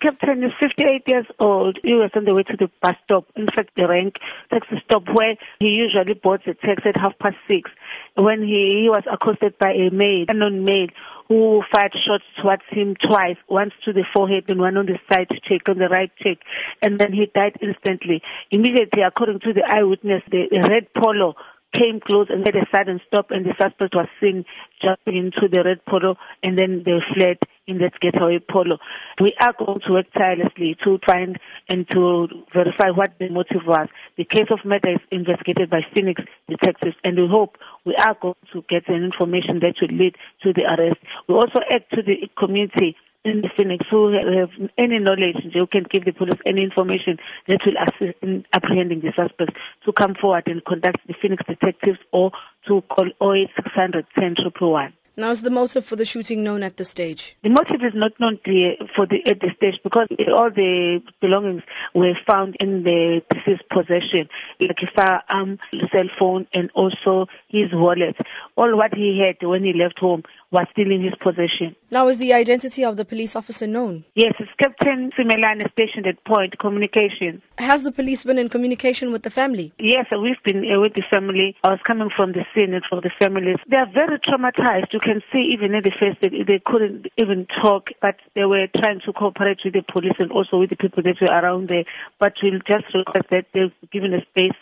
Captain is 58 years old. He was on the way to the bus stop, in fact, the rank taxi stop where he usually boards a taxi at half past six. When he, he was accosted by a maid, a unknown maid, who fired shots towards him twice, once to the forehead and one on the side cheek, on the right cheek, and then he died instantly. Immediately, according to the eyewitness, the, the red polo came close and made a sudden stop and the suspect was seen jumping into the red polo and then they fled in that getaway polo. We are going to work tirelessly to find and to verify what the motive was. The case of murder is investigated by Phoenix detectives and we hope we are going to get an information that will lead to the arrest. We also add to the community in the Phoenix who have any knowledge, who can give the police any information that will assist in apprehending the suspects to come forward and contact the Phoenix detectives or to call 08600 101. Now, is the motive for the shooting known at this stage? The motive is not known for the, at this stage because all the belongings were found in the deceased's possession, like a firearm, cell phone, and also his wallet. All what he had when he left home was still in his possession. Now, is the identity of the police officer known? Yes, it's Captain Simelane stationed at Point Communications. Has the police been in communication with the family? Yes, we've been uh, with the family. I was coming from the scene and for the families. They are very traumatized. You can see even in the face that they couldn't even talk, but they were trying to cooperate with the police and also with the people that were around there. But we'll just request that they've given a space